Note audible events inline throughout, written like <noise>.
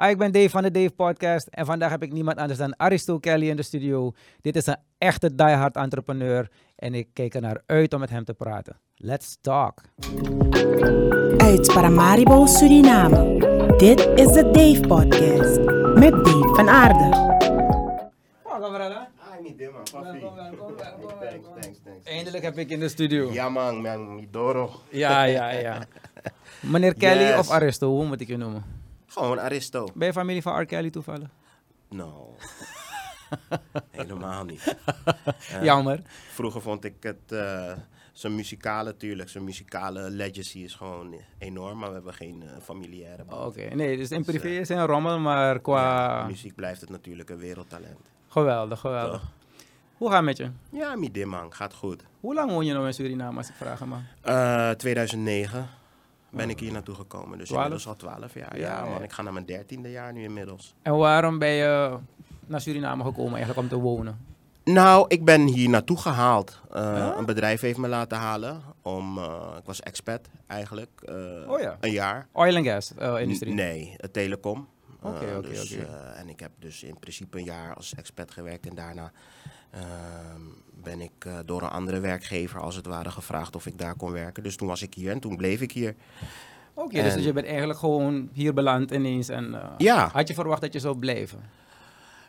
Ah, ik ben Dave van de Dave Podcast en vandaag heb ik niemand anders dan Aristo Kelly in de studio. Dit is een echte diehard entrepreneur en ik kijk er naar uit om met hem te praten. Let's talk. Uit Paramaribo, Suriname. Dit is de Dave Podcast met Dave van Aarde. Welkom, brother. Ah, niet dit man, papi. Welkom, welkom, welkom, Thanks, welkom. thanks, thanks. Eindelijk heb ik in de studio. Ja man, man, Midoro. Ja, ja, ja. <laughs> Meneer Kelly Yes. of Aristo, hoe moet ik je noemen? Gewoon Aristo. Ben je familie van R. Kelly toevallig? No. <laughs> Helemaal niet. <laughs> Eh, Jammer. Vroeger vond ik het, eh, zijn muzikale natuurlijk, zijn muzikale legacy is gewoon enorm, maar we hebben geen eh, familiaire band. Oké, nee, dus in privé is een rommel, maar qua... Ja, muziek blijft het natuurlijk een wereldtalent. Geweldig, geweldig. Toch? Hoe gaat het met je? Ja, Midin man, gaat goed. Hoe lang woon je nou in Suriname, als ik vraag man? Eh, 2009 ben ik hier naartoe gekomen, dus Twaalf? inmiddels al 12 jaar. Ja, Ja, man, ik ga naar mijn dertiende jaar nu inmiddels. En waarom ben je naar Suriname gekomen eigenlijk om te wonen? Nou, ik ben hier naartoe gehaald. Eh? Een bedrijf heeft me laten halen. Om, eh, ik was expat eigenlijk. eh, Oh ja. Een jaar. Oil and gas industrie? N- Nee, telecom. Eh, Oké, oké, dus, oké. eh, en ik heb dus in principe een jaar als expat gewerkt. En daarna ehm, ben ik eh, door een andere werkgever als het ware gevraagd of ik daar kon werken. Dus toen was ik hier en toen bleef ik hier. Oké, dus En- je bent eigenlijk gewoon hier beland ineens en Ja. had je verwacht dat je zou blijven?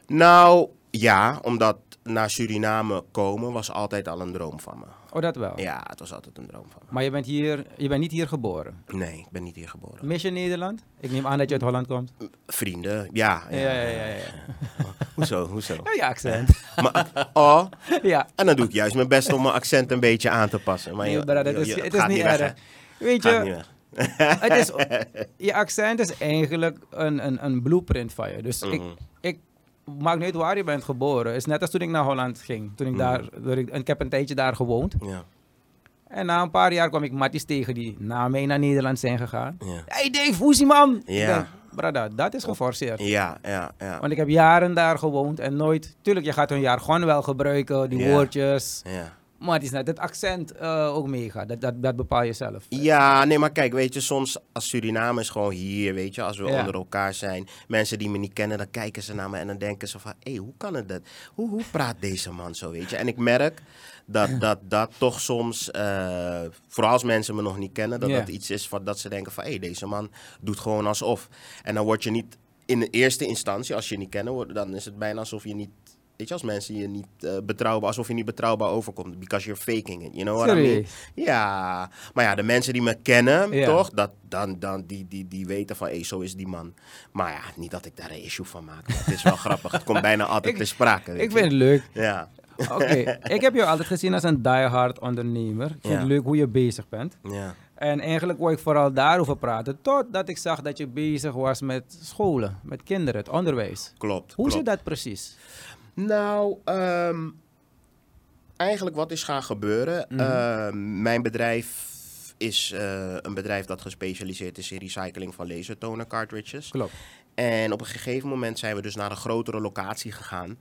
Nou, ja, omdat naar Suriname komen was altijd al een droom van me. Oh, dat wel. Ja, het was altijd een droom van Maar je bent, hier, je bent niet hier geboren. me. Nee, ik ben niet hier geboren. Mis je Nederland? Ik neem aan dat je uit Holland komt. Vrienden, ja. Ja, ja, ja. ja. <laughs> Hoezo, hoezo? Ja, je accent. <laughs> Maar, oh, <laughs> ja. en dan doe ik juist mijn best om mijn accent een beetje aan te passen. Maar Nee, je- brother, je- het is, het is niet erg. Weet je, het is, je accent is eigenlijk een, een, een blueprint van je. Dus ik, Mhm. ik maak niet uit waar je bent geboren. Is net als toen ik naar Holland ging. Toen ik Mhm. daar, ik, heb een tijdje daar gewoond. Ja, En na een paar jaar kwam ik matties tegen die na mij naar Nederland zijn gegaan. ja. Hey Dave, hoe is die man? Ja. brada, dat is geforceerd. Ja, ja, ja. Want ik heb jaren daar gewoond en nooit... Tuurlijk, je gaat hun jargon wel gebruiken, die Ja. woordjes. ja. Maar het is net het accent eh, ook meegaat. Dat, dat, dat bepaal je zelf. Ja, nee, maar kijk, weet je, soms als Suriname is gewoon hier, weet je, als we Ja. onder elkaar zijn, mensen die me niet kennen, dan kijken ze naar me en dan denken ze van, hé, hoe kan het dat? Hoe, hoe praat deze man zo, weet je? En ik merk dat dat, dat toch soms, eh, vooral als mensen me nog niet kennen, dat Ja. dat iets is van, dat ze denken van, hé, deze man doet gewoon alsof. En dan word je niet, in de eerste instantie, als je niet kennen, wordt- dan is het bijna alsof je niet... Weet je, als mensen je niet eh, betrouwbaar, alsof je niet betrouwbaar overkomt. Because you're faking it, you know what I mean? Ja, maar ja, de mensen die me kennen, Ja. toch? Dat, dan, dan, die, die, die weten van, hé, zo is die man. Maar ja, niet dat ik daar een issue van maak. maar het is wel <laughs> grappig. Het komt bijna altijd Ik- te sprake. Ik je. vind het leuk. Ja, Oké, <laughs> ik heb jou altijd gezien als een diehard ondernemer. Ik vind Ja. het leuk hoe je bezig bent. ja. En eigenlijk wou ik vooral daarover praten. Totdat ik zag dat je bezig was met scholen, met kinderen, het onderwijs. klopt. Hoe klopt. zit dat precies? Nou, ehm, eigenlijk wat is gaan gebeuren. Mhm. Ehm, mijn bedrijf is eh, een bedrijf dat gespecialiseerd is in recycling van lasertoner cartridges. Klopt. En op een gegeven moment zijn we dus naar een grotere locatie gegaan.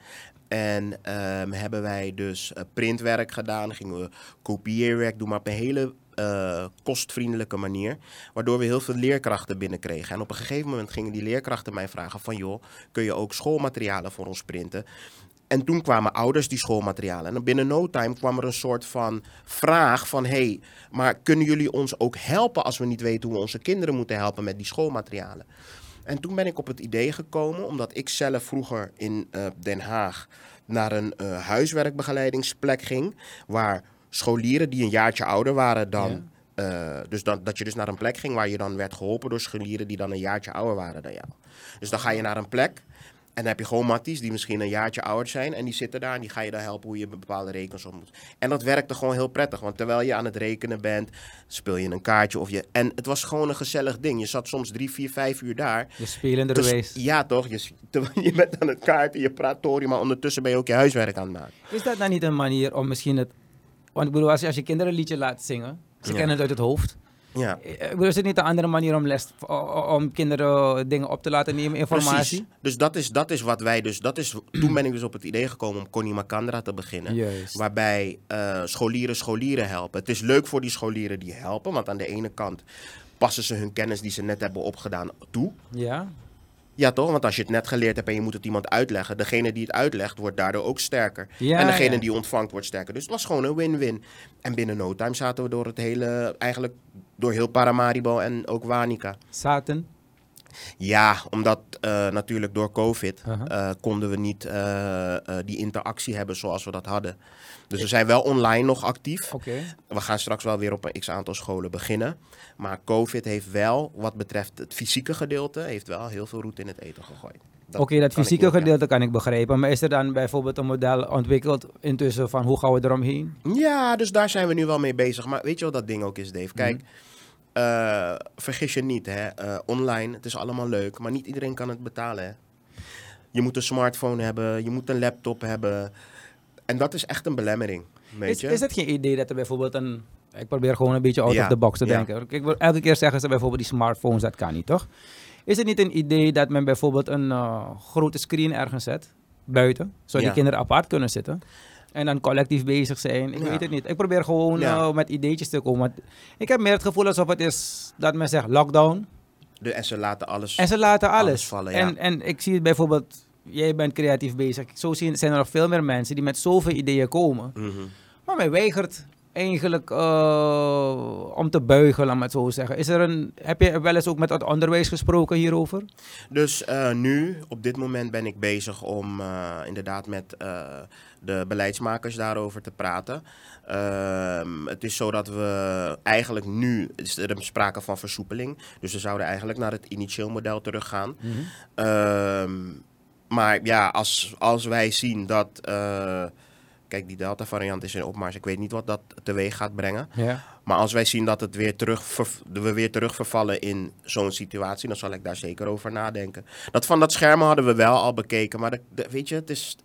En ehm, hebben wij dus eh, printwerk gedaan, gingen we kopieerwerk doen, maar op een hele eh, kostvriendelijke manier. Waardoor we heel veel leerkrachten binnenkregen. En op een gegeven moment gingen die leerkrachten mij vragen van... joh, kun je ook schoolmaterialen voor ons printen? En toen kwamen ouders die schoolmaterialen. En binnen no time kwam er een soort van vraag van... hé, hey, maar kunnen jullie ons ook helpen als we niet weten hoe we onze kinderen moeten helpen met die schoolmaterialen? En toen ben ik op het idee gekomen, omdat ik zelf vroeger in eh, Den Haag naar een eh, huiswerkbegeleidingsplek ging, waar scholieren die een jaartje ouder waren dan. eh, dus dat, dat je dus naar een plek ging waar je dan werd geholpen door scholieren die dan een jaartje ouder waren dan jou. Dus dan ga je naar een plek dan heb je gewoon matties die misschien een jaartje ouder zijn. En die zitten daar en die ga je dan helpen hoe je bepaalde rekens op moet. En dat werkte gewoon heel prettig. Want terwijl je aan het rekenen bent, speel je een kaartje. Of je, en het was gewoon een gezellig ding. Je zat soms drie, vier, vijf uur daar. Je spelenderwijs. Dus, ja, toch? Je, je <laughs> bent aan het kaarten, je praat Tori, maar ondertussen ben je ook je huiswerk aan het maken. Is dat nou niet een manier om misschien het... Want ik bedoel, als je, als je kinderen een liedje laat zingen, ze Ja. kennen het uit het hoofd. Ja. Is het niet een andere manier om, les, om kinderen dingen op te laten nemen, informatie? Precies. Dus dat is, dat is wat wij dus. Dat is, toen ben ik dus op het idee gekomen om Connie Makandra te beginnen. Juist. Waarbij eh, scholieren scholieren helpen. Het is leuk voor die scholieren die helpen. Want aan de ene kant passen ze hun kennis die ze net hebben opgedaan toe. Ja? Ja, toch? Want als je het net geleerd hebt en je moet het iemand uitleggen, degene die het uitlegt wordt daardoor ook sterker. Ja, en degene ja. die ontvangt wordt sterker. Dus het was gewoon een win-win. En binnen no time zaten we door het hele, eigenlijk door heel Paramaribo en ook Wanica. Zaten. Ja, omdat eh, natuurlijk door COVID eh, konden we niet eh, die interactie hebben zoals we dat hadden. Dus we zijn wel online nog actief. Oké. We gaan straks wel weer op een x-aantal scholen beginnen. Maar COVID heeft wel, wat betreft het fysieke gedeelte, heeft wel heel veel roet in het eten gegooid. Oké, dat fysieke gedeelte kan ik begrijpen. Maar is er dan bijvoorbeeld een model ontwikkeld intussen van hoe gaan we eromheen? Ja, dus daar zijn we nu wel mee bezig. Maar weet je wat dat ding ook is, Dave? Kijk, Mhm. Eh, vergis je niet, hè? eh, online, het is allemaal leuk, maar niet iedereen kan het betalen. Hè? Je moet een smartphone hebben, je moet een laptop hebben. En dat is echt een belemmering, weet Is, je? is het geen idee dat er bijvoorbeeld een... Ik probeer gewoon een beetje out Ja, of the box te ja. denken. Ik wil, elke keer zeggen ze bijvoorbeeld die smartphones, dat kan niet, toch? Is het niet een idee dat men bijvoorbeeld een eh, grote screen ergens zet, buiten, zodat Ja. die kinderen apart kunnen zitten? En dan collectief bezig zijn. Ik Ja. weet het niet. Ik probeer gewoon Ja. eh, met ideetjes te komen. Want ik heb meer het gevoel alsof het is dat men zegt lockdown. De, en ze laten alles... En ze laten alles. Alles vallen, ja. en, en ik zie het bijvoorbeeld, jij bent creatief bezig. Zo zien, zijn er nog veel meer mensen die met zoveel ideeën komen. Mhm. Maar men weigert eigenlijk eh, om te buigen, laat maar het zo zeggen. Is er een, heb je wel eens ook met het onderwijs gesproken hierover? Dus eh, nu, op dit moment, ben ik bezig om eh, inderdaad met de beleidsmakers daarover te praten. Ehm, het is zo dat we eigenlijk nu, is er sprake van versoepeling. Dus we zouden eigenlijk naar het initieel model teruggaan. Ehm, maar ja, als, als wij zien dat. Kijk, die Delta-variant is in opmars. Ik weet niet wat dat teweeg gaat brengen. Ja. Maar als wij zien dat het weer terug we weer terug vervallen in zo'n situatie, dan zal ik daar zeker over nadenken. Dat van dat schermen hadden we wel al bekeken, maar de, de- weet je, het is,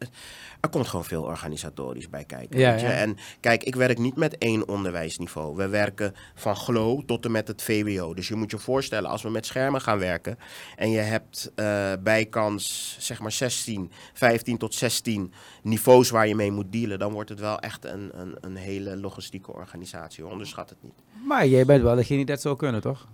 er komt gewoon veel organisatorisch bij kijken. Ja, weet je? ja. En kijk, ik werk niet met één onderwijsniveau. We werken van GLO tot en met het VWO. Dus je moet je voorstellen, als we met schermen gaan werken en je hebt eh, bijkans zeg maar 16, 15 tot 16 niveaus waar je mee moet dealen, dan wordt het wel echt een, een, een hele logistieke organisatie. Onderschat het niet. Maar jij bent wel degene die dat zou kunnen, toch?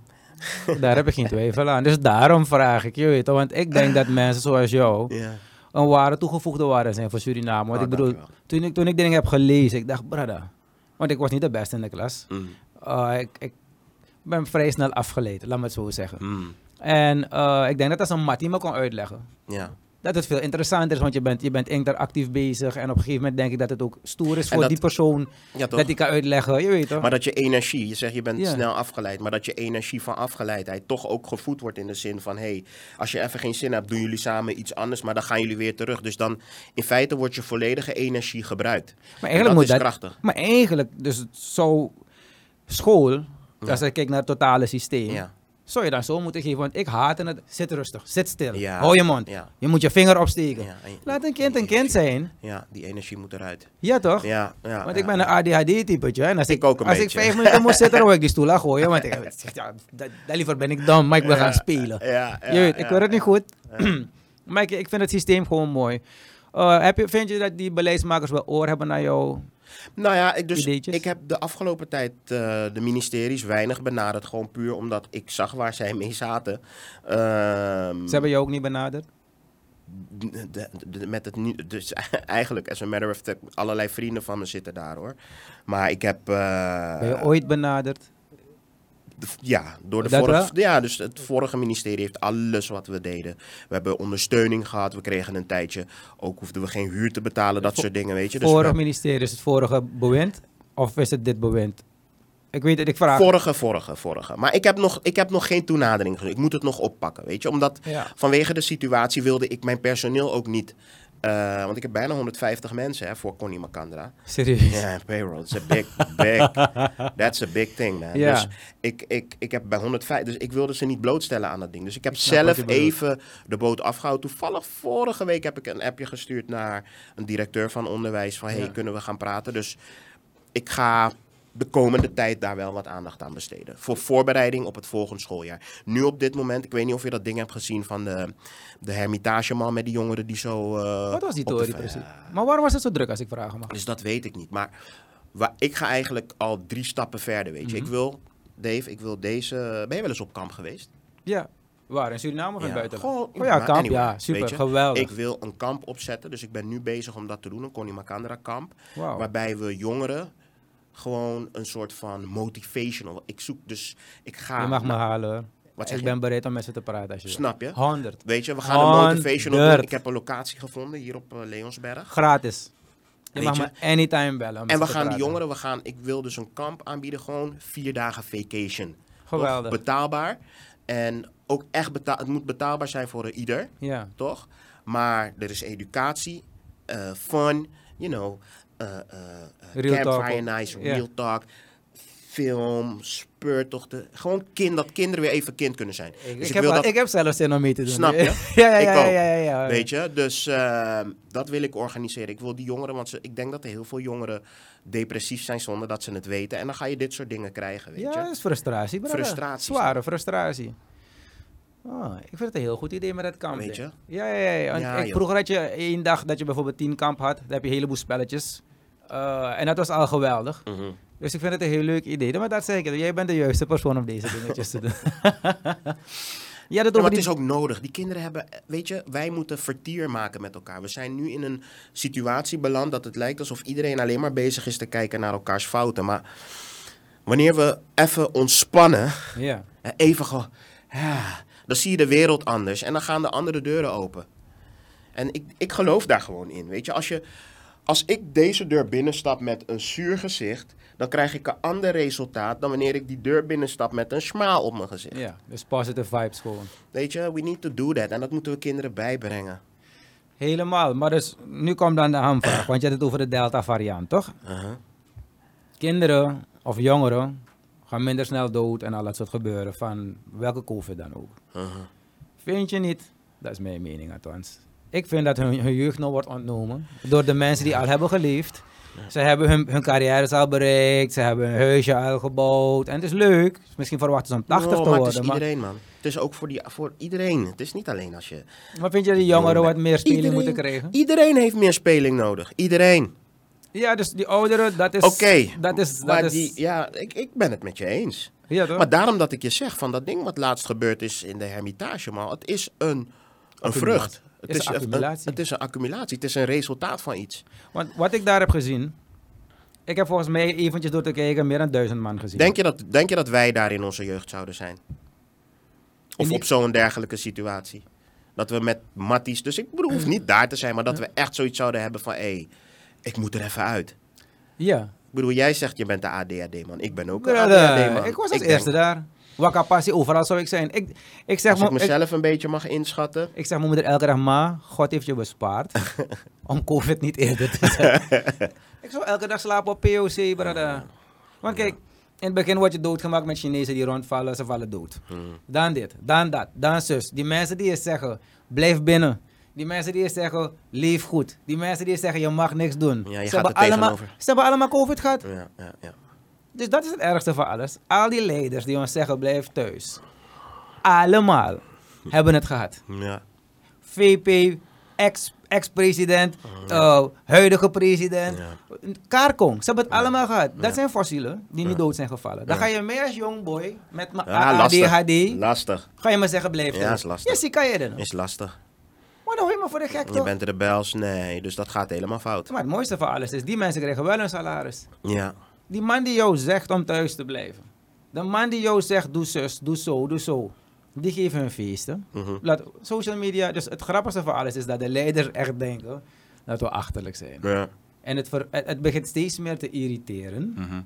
Daar heb ik geen twijfel aan. Dus daarom vraag ik je, weet want ik denk dat mensen zoals jou Ja. Een ware toegevoegde waarde zijn voor Suriname. Want Oh, ik bedoel, toen ik, toen ik dingen heb gelezen, ik dacht, brada, want ik was niet de beste in de klas. Mm. Uh, ik, ik ben vrij snel afgeleid, laat me het zo zeggen. Mm. En uh, ik denk dat als een mattie me kon uitleggen, Ja. Dat het veel interessanter is, want je bent, je bent interactief bezig. En op een gegeven moment denk ik dat het ook stoer is voor dat- die persoon ja, dat die kan uitleggen. Je weet toch? Maar dat je energie, je zegt je bent Ja. snel afgeleid, maar dat je energie van afgeleidheid toch ook gevoed wordt in de zin van: hé, hey, als je even geen zin hebt, doen jullie samen iets anders, maar dan gaan jullie weer terug. Dus dan in feite wordt je volledige energie gebruikt. maar En eigenlijk dat moet is dat. krachtig. Maar eigenlijk, dus zou school, Ja. als ik kijk naar het totale systeem, Ja. Zou je dan zo moeten geven. Want ik haat het. Zit rustig, zit stil, Ja. hou je mond. Ja. Je moet je vinger opsteken. Ja, en- Laat een kind een kind zijn. Ja, die energie moet eruit. Ja, toch? Ja, ja. Want ik ben een ADHD-typetje. En als ik, Ik ook een als beetje. ik vijf minuten moet zitten, <laughs> dan wil ik die stoel afgooien. Want ik ja, dat, dat liever ben ik dom, maar ik wil gaan spelen. Je weet, ik hoor het niet goed. <clears throat> maar ik, ik vind het systeem gewoon mooi. Uh, heb je, vind je dat die beleidsmakers wel oor hebben naar jou? Nou ja, ik, dus, Ideetjes? ik heb de afgelopen tijd eh, de ministeries weinig benaderd. Gewoon puur omdat ik zag waar zij mee zaten. Ehm, Ze hebben jou ook niet benaderd? de- de- de- met het nu, dus <laughs> eigenlijk, as a matter of fact, allerlei vrienden van me zitten daar hoor. Maar ik heb. eh, Ben je ooit benaderd? Ja, door de Dat vorige. wel? Ja, dus het vorige ministerie heeft alles wat we deden. We hebben ondersteuning gehad. We kregen een tijdje. Ook hoefden we geen huur te betalen, dat Vo- soort dingen, weet je. Dus Vorig we- ministerie is het vorige bewind? Of is het dit bewind? Ik weet het, ik vraag. Vorige, vorige, vorige. Maar ik heb, nog, ik heb nog geen toenadering. Ik moet het nog oppakken, weet je. Omdat Ja. vanwege de situatie wilde ik mijn personeel ook niet... eh, want ik heb bijna 150 mensen hè, voor Connie Makandra. Serieus? Ja, payroll. It's a big, big... <laughs> That's a big thing, man. Ja. Dus ik, ik, ik heb bij 105... Dus ik wilde ze niet blootstellen aan dat ding. Dus ik heb Ik zelf even de boot afgehouden. Toevallig vorige week heb ik een appje gestuurd naar een directeur van onderwijs. Van, hey, Ja. kunnen we gaan praten? Dus ik ga de komende tijd daar wel wat aandacht aan besteden. Voor voorbereiding op het volgende schooljaar. Nu op dit moment, ik weet niet of je dat ding hebt gezien van de, de Hermitageman met die jongeren die zo... eh, Wat was die ve- precies? Ja. Maar waarom was het zo druk als ik vragen mag? Dus dat weet ik niet. Maar waar, ik ga eigenlijk al drie stappen verder, weet je. Mhm. Ik wil, Dave, ik wil deze... Ben je wel eens op kamp geweest? Ja. Waar, in Suriname of in buitenland? Gewoon, oh ja, kamp, anyway, ja, super, geweldig. Ik wil een kamp opzetten, dus ik ben nu bezig om dat te doen, een Connie Makandra kamp. Waarbij we jongeren gewoon een soort van motivational. Ik zoek dus, ik ga. je mag me halen. Wat zeg ik je? ben bereid om met ze te praten als je. Snap je? 100. Weet je, we gaan een motivational doen. Ik heb een locatie gevonden hier op eh, Leonsberg. Gratis. Je Weet mag je? me anytime bellen. En we gaan die jongeren, we gaan, ik wil dus een kamp aanbieden, gewoon vier dagen vacation. Toch? Geweldig. Betaalbaar. En ook echt betaal, het moet betaalbaar zijn voor ieder, Ja. toch? Maar er is educatie, eh, fun, you know, eh eh, eh, Real talk campfire ook. nice, Ja. real talk, film, speurtochten. Gewoon kind, dat kinderen weer even kind kunnen zijn. Ik, Dus ik, heb, wil dat, ik heb zelfs zin om mee te doen. Snap je? <laughs> ja, ja, ja, ja, ja, ja, ja. Weet je, dus ehm, dat wil ik organiseren. Ik wil die jongeren, want ze, ik denk dat er heel veel jongeren depressief zijn zonder dat ze het weten. En dan ga je dit soort dingen krijgen, weet Ja, je. dat is frustratie. Frustratie. Zware frustratie. Ah, ik vind het een heel goed idee met het kamp. Weet je? Ja, ja, ja. ja. Ja, ik, vroeger had je één dag dat je bijvoorbeeld tien kamp had. Dan heb je een heleboel spelletjes. Eh, en dat was al geweldig. Mhm. Dus ik vind het een heel leuk idee. Maar dat ik, jij bent de juiste persoon om deze dingetjes te doen. Je had het Ja, maar het is ook nodig. Die kinderen hebben, weet je, wij moeten vertier maken met elkaar. We zijn nu in een situatie beland dat het lijkt alsof iedereen alleen maar bezig is te kijken naar elkaars fouten. Maar wanneer we even ontspannen, Ja. even gewoon, ja, dan zie je de wereld anders en dan gaan de andere deuren open. En ik, ik geloof daar gewoon in. Weet je, als, je, als ik deze deur binnenstap met een zuur gezicht, dan krijg ik een ander resultaat dan wanneer ik die deur binnenstap met een smaal op mijn gezicht. ja, dus positive vibes gewoon. Weet je, we need to do that. En dat moeten we kinderen bijbrengen. Helemaal. Maar dus, nu komt dan de hamvraag. Want je had het over de Delta-variant, toch? Uh-huh. Kinderen of jongeren gaan minder snel dood en al dat soort gebeuren van welke COVID dan ook. Uh-huh. Vind je niet? Dat is mijn mening althans. Ik vind dat hun, hun jeugd nog wordt ontnomen door de mensen die al hebben geleefd. Ze hebben hun, hun carrières al bereikt, ze hebben hun huisje al gebouwd. En het is leuk. Misschien verwachten ze om 80 No, te maar worden. het is Maar, iedereen, man. Het is ook voor, die, voor iedereen. Het is niet alleen als je... maar vind je dat die jongeren wat meer speling Iedereen- moeten krijgen? Iedereen heeft meer speling nodig. Iedereen. Ja, dus die ouderen, dat is... Oké. Dat is... Dat Maar is die, ja, ik, ik ben het met je eens. ja, toch? Maar daarom dat ik je zeg, van dat ding wat laatst gebeurd is in de Hermitage, man. Het is een, een vrucht. Het Is een een- accumulatie. het is een accumulatie. Het is een resultaat van iets. Want wat ik daar heb gezien... Ik heb volgens mij eventjes door te kijken meer dan duizend man gezien. Denk je, dat, denk je dat wij daar in onze jeugd zouden zijn? Of die- op zo'n dergelijke situatie? Dat we met matties, dus ik bedoel, hoeft niet daar te zijn, maar dat we echt zoiets zouden hebben van, hé, hey, ik moet er even uit. Ja. Ik bedoel, jij zegt je bent de ADHD man. Ik ben ook een Brother, ADHD man. ik was als eerste daar. Wakka passie, overal zou ik zijn. Ik, ik, zeg, Als ik me, ik, mezelf een beetje mag inschatten. ik zeg mijn moeder elke dag, ma, God heeft je bespaard <laughs> om COVID niet eerder te zetten. <laughs> ik zou elke dag slapen op POC, brother. Want kijk, in het begin word je doodgemaakt met Chinezen die rondvallen, ze vallen dood. Hmm. Dan dit, dan dat, dan zus. Die mensen die je zeggen, blijf binnen. Die mensen die je zeggen, leef goed. Die mensen die je zeggen, je mag niks doen. Ja, je ze, gaat hebben allemaal, tegenover. ze hebben allemaal COVID gehad. Ja, ja, ja. Dus dat is het ergste van alles. Al die leiders die ons zeggen blijf thuis. Allemaal hebben het gehad. ja. VP, ex- ex-president, eh, huidige president. Ja. Karkong, ze hebben het allemaal gehad. Dat Ja. zijn fossielen die niet dood zijn gevallen. Dan Ja. ga je mee als jong boy met mijn Ja, lastig. ADHD. Lastig. Ga je me zeggen blijf Ja, thuis. is lastig. Ja, zie kan je nog. Is lastig. Maar dan hoor je me voor de gek Je toch? bent rebels, nee. Dus dat gaat helemaal fout. Maar het mooiste van alles is, die mensen krijgen wel een salaris. Ja. Die man die jou zegt om thuis te blijven. De man die jou zegt, doe zus, doe zo, doe zo. Die geven hun feesten. Mhm. Laat, social media, dus het grappigste van alles is dat de leiders echt denken dat we achterlijk zijn. Ja. En het, ver- het, het begint steeds meer te irriteren. Mhm.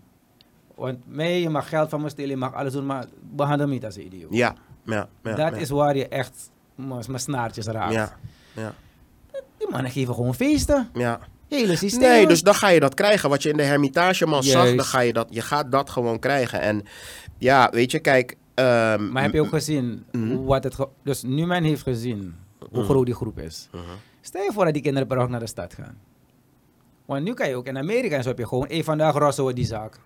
Want mij, je mag geld van me stelen, je mag alles doen, maar behandel me niet als een idioot. Ja. Ja. ja. dat ja. is waar je echt mijn mijn snaartjes raakt. Ja. Ja. Die mannen geven gewoon feesten. Ja. Hele systeem. Nee, dus dan ga je dat krijgen. Wat je in de Hermitage man zag, dan ga je dat, je gaat dat gewoon krijgen. En ja, weet je, kijk. ehm, Maar heb je ook gezien Mhm. wat het... ge- Dus nu men heeft gezien hoe Mhm. groot die groep is. Mhm. Stel je voor dat die kinderen per dag naar de stad gaan. Want nu kan je ook in Amerika en zo heb je gewoon, één vandaag rossen we die zaak.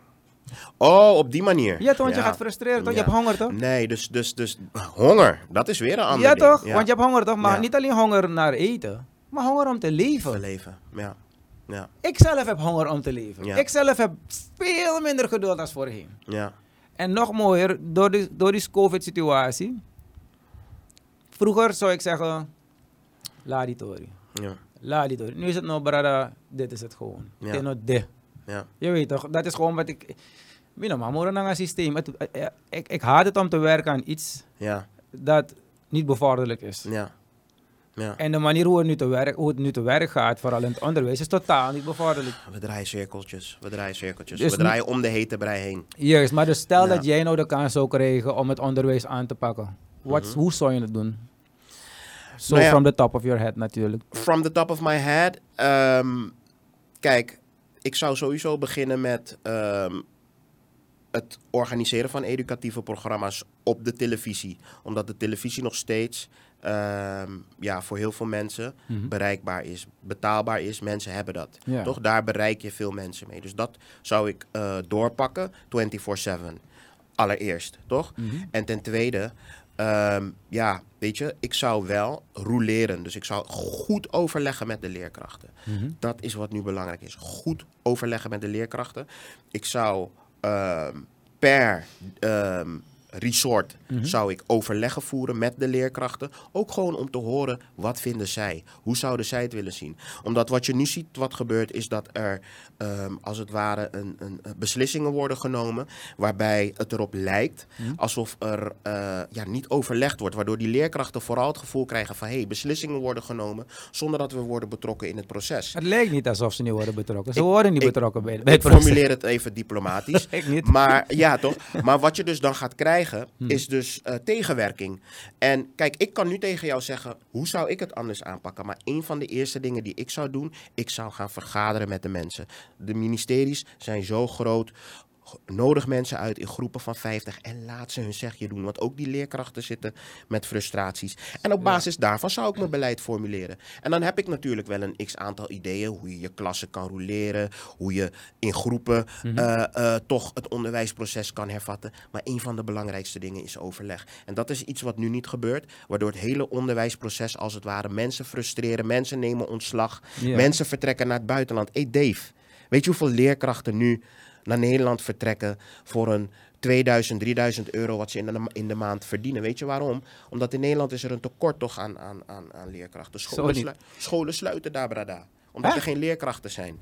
Oh, op die manier. Ja, toch, want je gaat frustreren, toch? Je hebt honger, toch? Nee, dus, dus, dus honger, dat is weer een ander Ja, ding. toch? Want je hebt honger, toch? Maar Ja. niet alleen honger naar eten, maar honger om te leven. Te leven, ja. Ja, Ik zelf heb honger om te leven. Ja. Ik zelf heb veel minder geduld als voorheen. ja. En nog mooier, door die, door die COVID-situatie Vroeger zou ik zeggen, la die tori. Ja, La die tori. Nu is het nou, brada, dit is het gewoon. Ja. Ja. de. ja. Je weet toch, dat is gewoon wat ik... Mina, maar moeder naar een systeem. Het- eh, eh, ik, ik haat het om te werken aan iets Ja, dat niet bevorderlijk is. ja. Ja. En de manier hoe het, nu te werk, hoe het nu te werk gaat, vooral in het onderwijs, is totaal niet bevorderlijk. We draaien cirkeltjes, we draaien cirkeltjes. Dus we draaien om de hete brei heen. Juist, maar dus stel Ja. dat jij nou de kans zou krijgen om het onderwijs aan te pakken. Wat, Mhm. Hoe zou je het doen? Zo Nou ja. from the top of your head natuurlijk. From the top of my head. ehm, kijk, ik zou sowieso beginnen met ehm, het organiseren van educatieve programma's op de televisie. Omdat de televisie nog steeds ehm, ja, voor heel veel mensen Mhm. bereikbaar is, betaalbaar is. Mensen hebben dat. Ja. Toch? Daar bereik je veel mensen mee. Dus dat zou ik eh, doorpakken 24/7. Allereerst, toch? Mhm. En ten tweede, ehm, ja, weet je, ik zou wel roleren. Dus ik zou goed overleggen met de leerkrachten. Mhm. Dat is wat nu belangrijk is. Goed overleggen met de leerkrachten. Ik zou ehm, per ehm, resort Mhm. zou ik overleggen voeren met de leerkrachten. Ook gewoon om te horen wat vinden zij. Hoe zouden zij het willen zien? Omdat wat je nu ziet wat gebeurt is dat er ehm, als het ware een, een, beslissingen worden genomen waarbij het erop lijkt Mhm. alsof er eh, ja, niet overlegd wordt. Waardoor die leerkrachten vooral het gevoel krijgen van hé, hey, beslissingen worden genomen zonder dat we worden betrokken in het proces. Het lijkt niet alsof ze niet worden betrokken. Ze Ik- worden niet ik- betrokken bij, bij Ik het proces. formuleer het even diplomatisch. <laughs> Ik niet. Maar ja, toch? Maar wat je dus dan gaat krijgen, Hmm. is dus eh, tegenwerking. En kijk, ik kan nu tegen jou zeggen, hoe zou ik het anders aanpakken? Maar een van de eerste dingen die ik zou doen, ik zou gaan vergaderen met de mensen. De ministeries zijn zo groot. Nodig mensen uit in groepen van 50 en laat ze hun zegje doen. Want ook die leerkrachten zitten met frustraties. En op basis daarvan zou ik mijn beleid formuleren. En dan heb ik natuurlijk wel een x aantal ideeën hoe je je klassen kan roleren, hoe je in groepen eh, eh, toch het onderwijsproces kan hervatten. Maar een van de belangrijkste dingen is overleg. En dat is iets wat nu niet gebeurt, waardoor het hele onderwijsproces als het ware mensen frustreren, mensen nemen ontslag, mensen vertrekken naar het buitenland. Hey Dave, weet je hoeveel leerkrachten nu naar Nederland vertrekken voor een 2000, 3000 euro wat ze in de, in de maand verdienen. Weet je waarom? Omdat in Nederland is er een tekort toch aan, aan, aan, aan leerkrachten. Scholen, slu- scholen sluiten daar, brada. Omdat er geen leerkrachten zijn.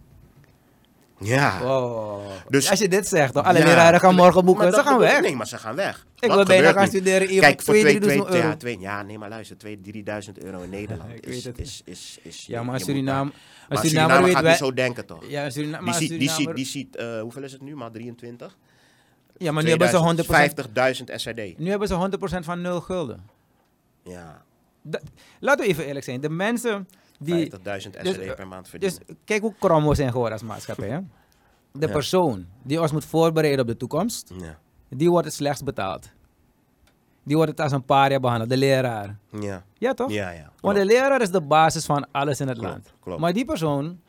Ja. Wow. Dus- Als je dit zegt, toch? alle Ja. leraren gaan morgen boeken. Ze gaan weg. Nee, maar ze gaan weg. Ik wil bijna gaan studeren Kijk, voor voor 2, 2, 3000 twee, euro. ja, twee, ja, nee, maar luister, 2, 3000 euro in <laughs> Nederland Ik is, weet het. is, is, is, Ja, maar Suriname... Maar Suriname gaat wij... niet zo denken, toch? Ja, een Surina- maar Die ziet, die ziet, die ziet eh, hoeveel is het nu? Maar 23? Ja, maar nu hebben ze 100%... 50.000 SRD. Nu hebben ze 100% van nul gulden. Ja, Dat- laten we even eerlijk zijn. De mensen die... 50.000 dus, SRD eh, per maand verdienen. Dus kijk hoe krom we zijn geworden als maatschappij. Hè? De Ja. persoon die ons moet voorbereiden op de toekomst, ja. die wordt het slechtst betaald. Die wordt het als een paria behandeld, de leraar. Ja, Ja, toch? ja, ja. Want de leraar is de basis van alles in het Klopt, land. klopt. Maar die persoon,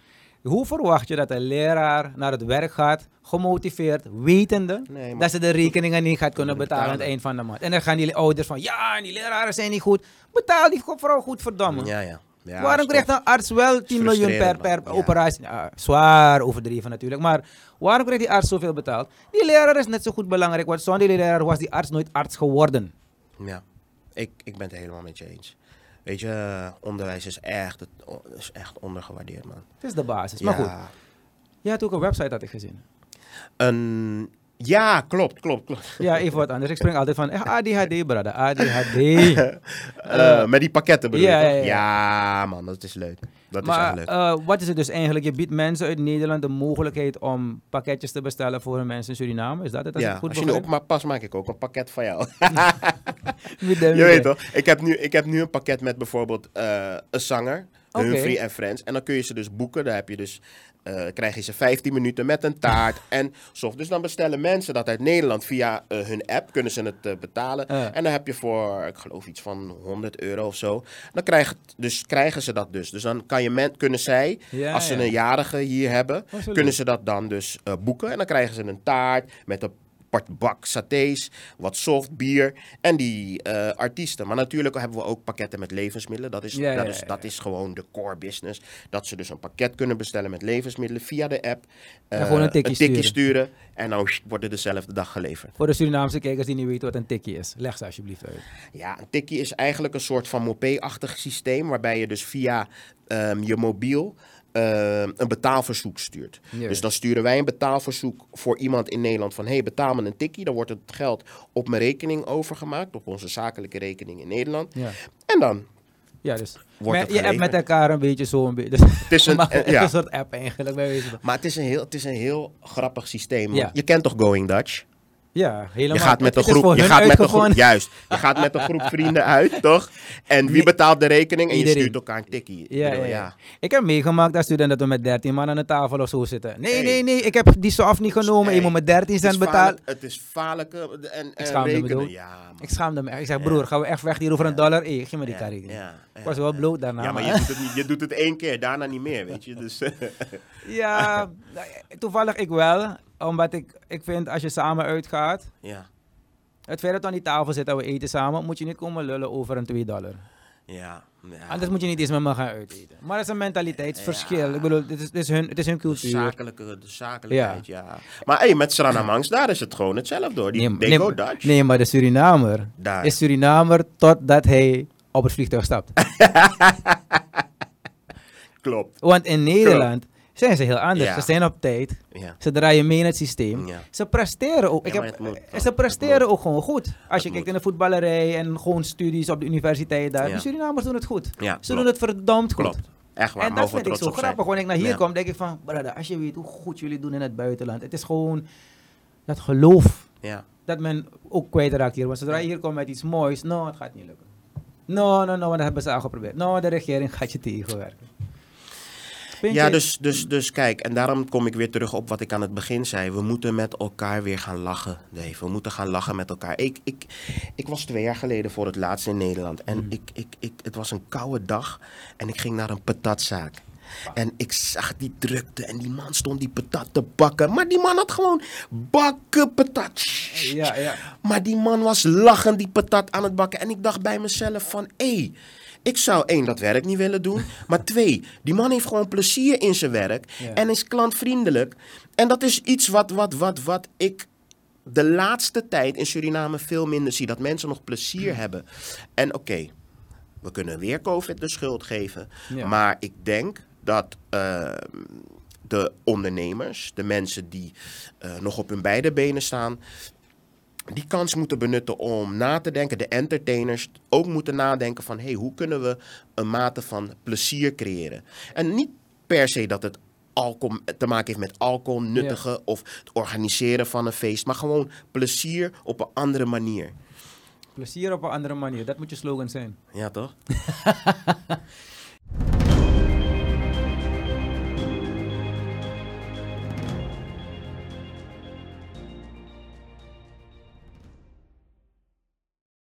hoe verwacht je dat een leraar naar het werk gaat, gemotiveerd, wetende Nee, dat ze de rekeningen niet gaat kunnen betalen aan het eind van de maand. En dan gaan die ouders van, ja, die leraren zijn niet goed. Betaal die vrouw goed, verdamme. Ja, ja. Ja Waarom krijgt een arts wel 10 miljoen per, per. Ja. operatie? Ja, zwaar overdreven natuurlijk. Maar waarom krijgt die arts zoveel betaald? Die leraar is net zo goed belangrijk. Want zonder die leraar was die arts nooit arts geworden. Ja, ik, ik ben het helemaal met je eens. Weet je, onderwijs is echt, het, is echt ondergewaardeerd, man. Het is de basis. Maar goed, Ja, je had ook een website had ik gezien. een, ja, klopt, klopt, klopt. Ja, even wat anders. Ik spring altijd van eh, ADHD, brother. ADHD. Eh, met die pakketten bedoel ja, je, ja, man, dat is leuk. Dat is echt leuk. eh, wat is het dus eigenlijk? Je biedt mensen uit Nederland de mogelijkheid om pakketjes te bestellen voor hun mensen in Suriname. Is dat het? Als ik ja, goed als je op maar pas maak ik ook een pakket van jou. <laughs> Je weet toch? Ik heb nu, ik heb nu een pakket met bijvoorbeeld eh, een zanger, Oké. Humphrey en Friends. En dan kun je ze dus boeken. Daar heb je dus, eh, krijg je ze 15 minuten met een taart <laughs> en zo. Dus dan bestellen mensen dat uit Nederland via eh, hun app. Kunnen ze het eh, betalen. Ja. En dan heb je voor, ik geloof iets van 100 euro of zo. Dan krijgen, dus krijgen ze dat dus. Dus dan kan je men, kunnen zij, Ja, als ze ja. een jarige hier hebben, Oh, kunnen ze dat dan dus eh, boeken. En dan krijgen ze een taart met een bak satés, wat soft, bier en die eh, artiesten. Maar natuurlijk hebben we ook pakketten met levensmiddelen. Dat is, Ja, dat, ja, is, ja, dat is gewoon de core business. Dat ze dus een pakket kunnen bestellen met levensmiddelen via de app. Eh, gewoon een tikkie sturen. sturen. En dan wordt het dezelfde dag geleverd. Voor de Surinaamse kijkers die niet weten wat een tikkie is. Leg ze alsjeblieft uit. Ja, een tikkie is eigenlijk een soort van mopé-achtig systeem. Waarbij je dus via ehm, je mobiel ehm, een betaalverzoek stuurt. Dus dan sturen wij een betaalverzoek voor iemand in Nederland van... hey, betaal me een tikkie. Dan wordt het geld op mijn rekening overgemaakt. Op onze zakelijke rekening in Nederland. En dan ja dus. Wordt het je hebt met elkaar een beetje zo een beetje. Dus Het is <laughs> een- maar eh, ja. een soort app eigenlijk. Maar het is een heel, het is een heel grappig systeem. Ja. Je kent toch Going Dutch? Ja, helemaal. Je gaat met een groep, je gaat met een groep, juist. Je gaat met een groep vrienden uit, toch? En wie betaalt de rekening? En je Iedereen. stuurt elkaar een tikkie. Ik Ja, ja, ja. Ik heb meegemaakt als student dat we met 13 man aan de tafel of zo zitten. Nee, Hey. nee, nee, ik heb die soft niet genomen. Hey, je moet me 13 Het is cent betalen. Het is vaarlijke en, en schaamde me. Ja. Ik schaamde me. Ik zeg, broer, gaan we echt weg hier over een dollar? Hey, geef me die ja, ja. Ik was wel bloot daarna. Ja, maar je doet, het niet, je doet het één keer, daarna niet meer, weet je. Dus, <laughs> Ja, <laughs> toevallig ik wel. Omdat ik, ik vind als je samen uitgaat. ja, Het feit dat we aan die tafel zitten en we eten samen. Moet je niet komen lullen over een 2 dollar. ja, ja. Anders moet je niet eens met me gaan uiteten. Maar dat is een mentaliteitsverschil. Ja. Ik bedoel, dit is, dit is, hun, het is hun De, cultuur. zakelijke, de zakelijkheid, ja. Maar hey, met Sranamangs, daar is het gewoon hetzelfde hoor. Die, Nee, nee, go Dutch. nee, maar de Surinamer Daar. is Surinamer totdat hij op het vliegtuig stapt. <laughs> Klopt. Want in Nederland zijn ze heel anders. Ja. Ze zijn op tijd. Ja. Ze draaien mee in het systeem. Ja. Ze presteren ook. Ik heb, moet, ze presteren ook gewoon goed. Als je kijkt moet. in de voetballerij en gewoon studies op de universiteit daar. De Surinamers doen het goed. Ze klopt. doen het verdomd goed. Klopt. Echt waar, En dat vind ik zo grappig. Wanneer ik naar hier kom, denk ik van... Brother, als je weet hoe goed jullie doen in het buitenland. Het is gewoon dat geloof Ja. dat men ook kwijtraakt hier. Want zodra je hier komt met iets moois, no, het gaat niet lukken. No, no, no, want dat hebben ze al geprobeerd. No, de regering gaat je tegenwerken. Ja, dus, dus, dus kijk, en daarom kom ik weer terug op wat ik aan het begin zei. We moeten met elkaar weer gaan lachen, Dave. We moeten gaan lachen met elkaar. Ik, ik, ik was twee jaar geleden voor het laatst in Nederland. En Hmm. ik, ik, ik, het was een koude dag en ik ging naar een patatzaak. En ik zag die drukte en die man stond die patat te bakken. Maar die man had gewoon bakken patat. Ja, ja. Maar die man was lachend die patat aan het bakken. En ik dacht bij mezelf van, hé, ik zou één, dat werk niet willen doen. <laughs> Maar twee, die man heeft gewoon plezier in zijn werk. Ja. En is klantvriendelijk. En dat is iets wat, wat, wat, wat ik de laatste tijd in Suriname veel minder zie. Dat mensen nog plezier hebben. En oké, we kunnen weer COVID de schuld geven. Ja. Maar ik denk dat eh, de ondernemers, de mensen die eh, nog op hun beide benen staan, die kans moeten benutten om na te denken. De entertainers ook moeten nadenken van... hey, hoe kunnen we een mate van plezier creëren? En niet per se dat het alcohol, te maken heeft met alcohol, nuttige... of het organiseren van een feest... maar gewoon plezier op een andere manier. Plezier op een andere manier. Dat moet je slogan zijn. Ja, toch? <laughs>